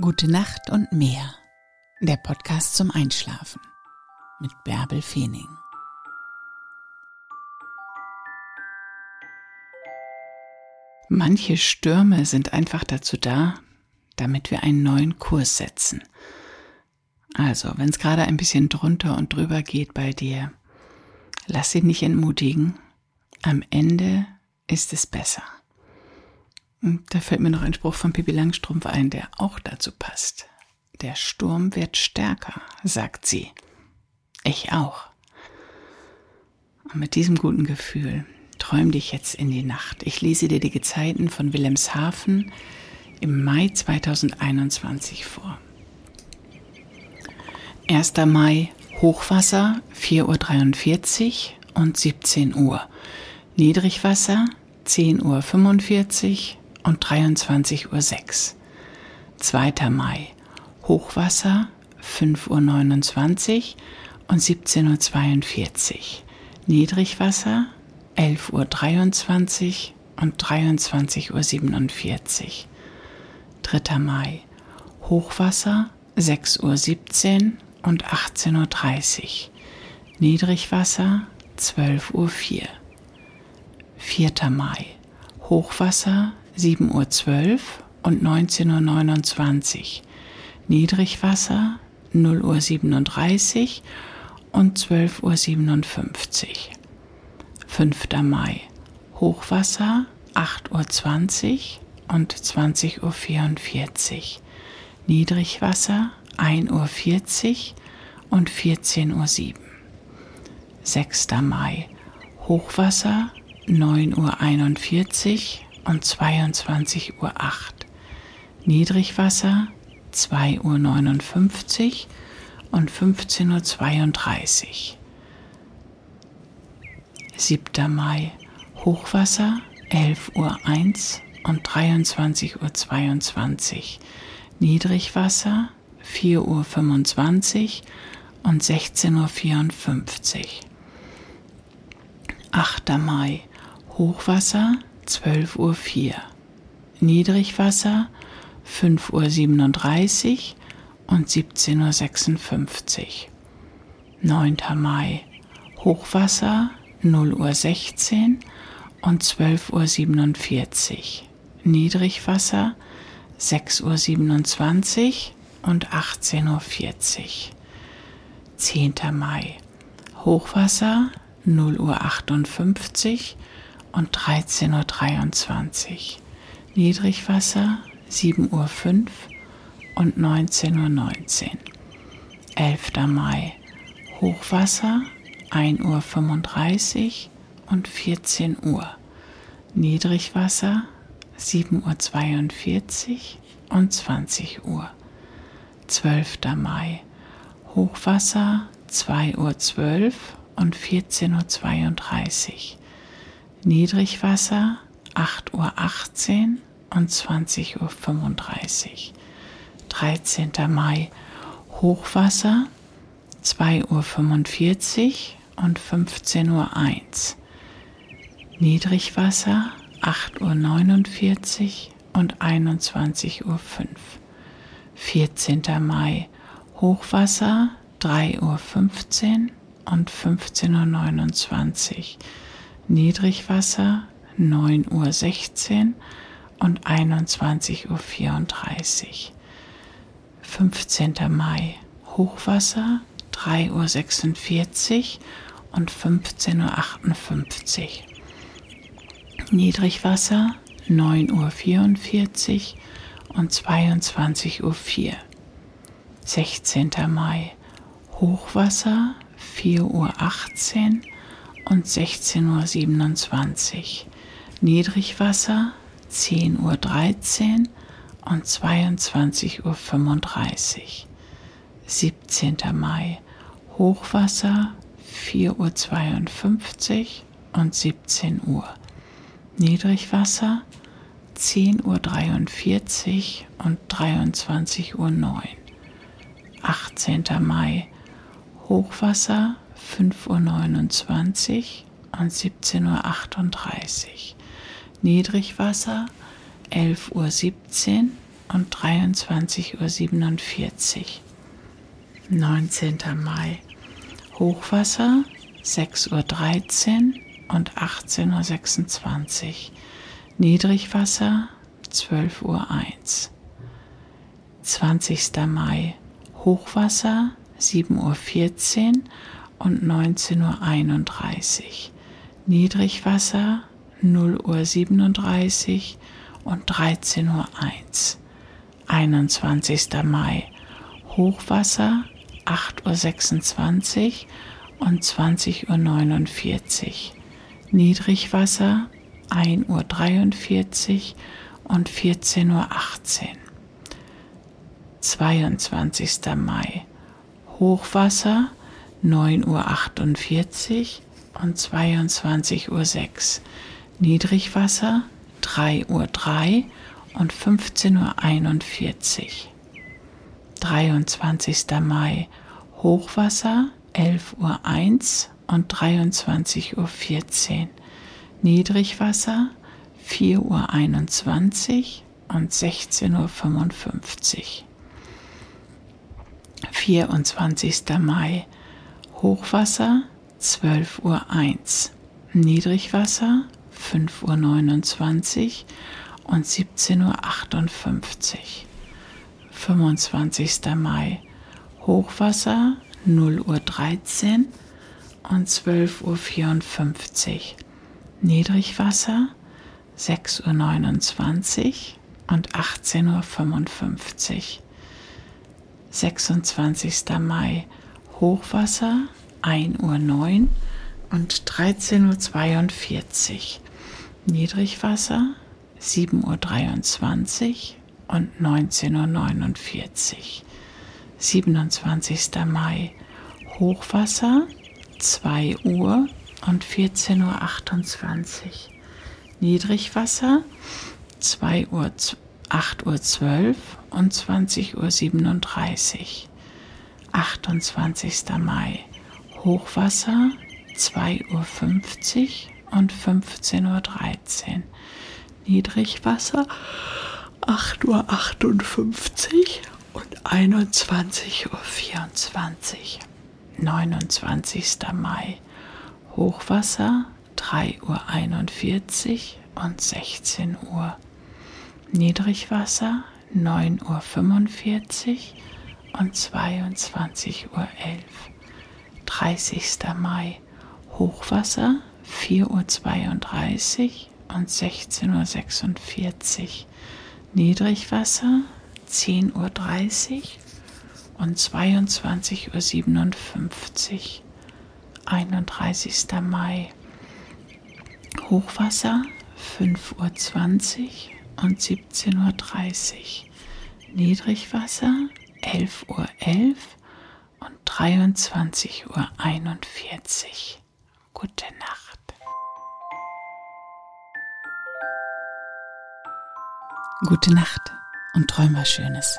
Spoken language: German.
Gute Nacht und mehr. Der Podcast zum Einschlafen mit Bärbel Feening. Manche Stürme sind einfach dazu da, damit wir einen neuen Kurs setzen. Also, wenn es gerade ein bisschen drunter und drüber geht bei dir, lass sie nicht entmutigen. Am Ende ist es besser. Und da fällt mir noch ein Spruch von Pippi Langstrumpf ein, der auch dazu passt. Der Sturm wird stärker, sagt sie. Ich auch. Und mit diesem guten Gefühl träum dich jetzt in die Nacht. Ich lese dir die Gezeiten von Wilhelmshaven im Mai 2021 vor. 1. Mai Hochwasser 4.43 Uhr und 17 Uhr. Niedrigwasser 10.45 Uhr und 23.06 Uhr. 2. Mai Hochwasser 5.29 Uhr und 17.42 Uhr. Niedrigwasser 11.23 Uhr und 23.47 Uhr. 3. Mai Hochwasser 6.17 Uhr und 18.30 Uhr. Niedrigwasser 12.04 Uhr. 4. Mai Hochwasser 7.12 Uhr und 19.29 Uhr. Niedrigwasser 0.37 Uhr und 12.57 Uhr. 5. Mai. Hochwasser 8.20 Uhr und 20.44 Uhr. Niedrigwasser 1.40 Uhr und 14.07 Uhr. 6. Mai. Hochwasser 9.41 Uhr und 22.08 Uhr. Niedrigwasser 2.59 Uhr und 15.32 Uhr. 7. Mai Hochwasser 11.01 Uhr und 23.22 Uhr. Niedrigwasser 4.25 Uhr und 16.54 Uhr. 8. Mai Hochwasser 12.04 Uhr. Niedrigwasser 5.37 Uhr und 17.56 Uhr. 9. Mai Hochwasser 0.16 Uhr und 12.47 Uhr. Niedrigwasser 6.27 Uhr und 18.40 Uhr. 10. Mai Hochwasser 0.58 Uhr und 13.23 Uhr. Niedrigwasser 7.05 Uhr und 19.19 Uhr. 11. Mai Hochwasser 1.35 Uhr und 14 Uhr. Niedrigwasser 7.42 Uhr und 20 Uhr. 12. Mai Hochwasser 2.12 Uhr und 14.32 Uhr. Niedrigwasser 8.18 Uhr und 20.35 Uhr. 13. Mai Hochwasser 2.45 Uhr und 15.01 Uhr. Niedrigwasser 8.49 Uhr und 21.05 Uhr. 14. Mai Hochwasser 3.15 Uhr und 15.29 Uhr. Niedrigwasser 9.16 Uhr und 21.34 Uhr. 15. Mai Hochwasser 3.46 Uhr und 15.58 Uhr. Niedrigwasser 9.44 Uhr und 22.04 Uhr. 16. Mai Hochwasser 4.18 Uhr und 16.27 Uhr. Niedrigwasser 10.13 Uhr und 22.35 Uhr. 17. Mai Hochwasser 4.52 Uhr und 17 Uhr. Niedrigwasser 10.43 Uhr und 23.09 Uhr. 18. Mai Hochwasser 5.29 Uhr und 17.38 Uhr. Niedrigwasser 11.17 Uhr und 23.47 Uhr. 19. Mai Hochwasser 6.13 Uhr und 18.26 Uhr. Niedrigwasser 12.01 Uhr. 20. Mai Hochwasser 7.14 Uhr und 19.31 Uhr. Niedrigwasser 0 Uhr 37 und 13.01 Uhr. 21. Mai Hochwasser 8.26 Uhr und 20.49 Uhr. Niedrigwasser 1.43 Uhr und 14.18 Uhr. 22. Mai Hochwasser 9.48 Uhr und 22.06 Uhr. Niedrigwasser 3.03 Uhr und 15.41 Uhr. 23. Mai Hochwasser 11.01 Uhr und 23.14 Uhr. Niedrigwasser 4.21 Uhr und 16.55 Uhr. 24. Mai Hochwasser 12.01 Uhr. Niedrigwasser 5.29 Uhr und 17.58 Uhr. 25. Mai Hochwasser 0 Uhr 13 und 12.54 Uhr. Niedrigwasser 6.29 Uhr und 18.55 Uhr. 26. Mai Hochwasser 1 Uhr 9 und 13.42 Uhr. Niedrigwasser 7.23 Uhr und 19.49 Uhr. 27. Mai Hochwasser 2 Uhr und 14.28 Uhr. Niedrigwasser 2 Uhr, 8 Uhr 12 und 20 Uhr 37. 28. Mai Hochwasser 2 Uhr 50 und 15 Uhr 13. Niedrigwasser 8 Uhr 58 und 21 Uhr 24. 29. Mai Hochwasser 3 Uhr 41 und 16 Uhr. Niedrigwasser 9 Uhr 45 und 22 Uhr 11. 30. Mai Hochwasser 4 Uhr 32 und 16 Uhr 46. Niedrigwasser 10 Uhr 30 und 22 Uhr 57. 31. Mai Hochwasser 5 Uhr 20 und 17 Uhr 30. Niedrigwasser 11 Uhr 11 und 23 Uhr 41. Gute Nacht. Gute Nacht und träum was Schönes.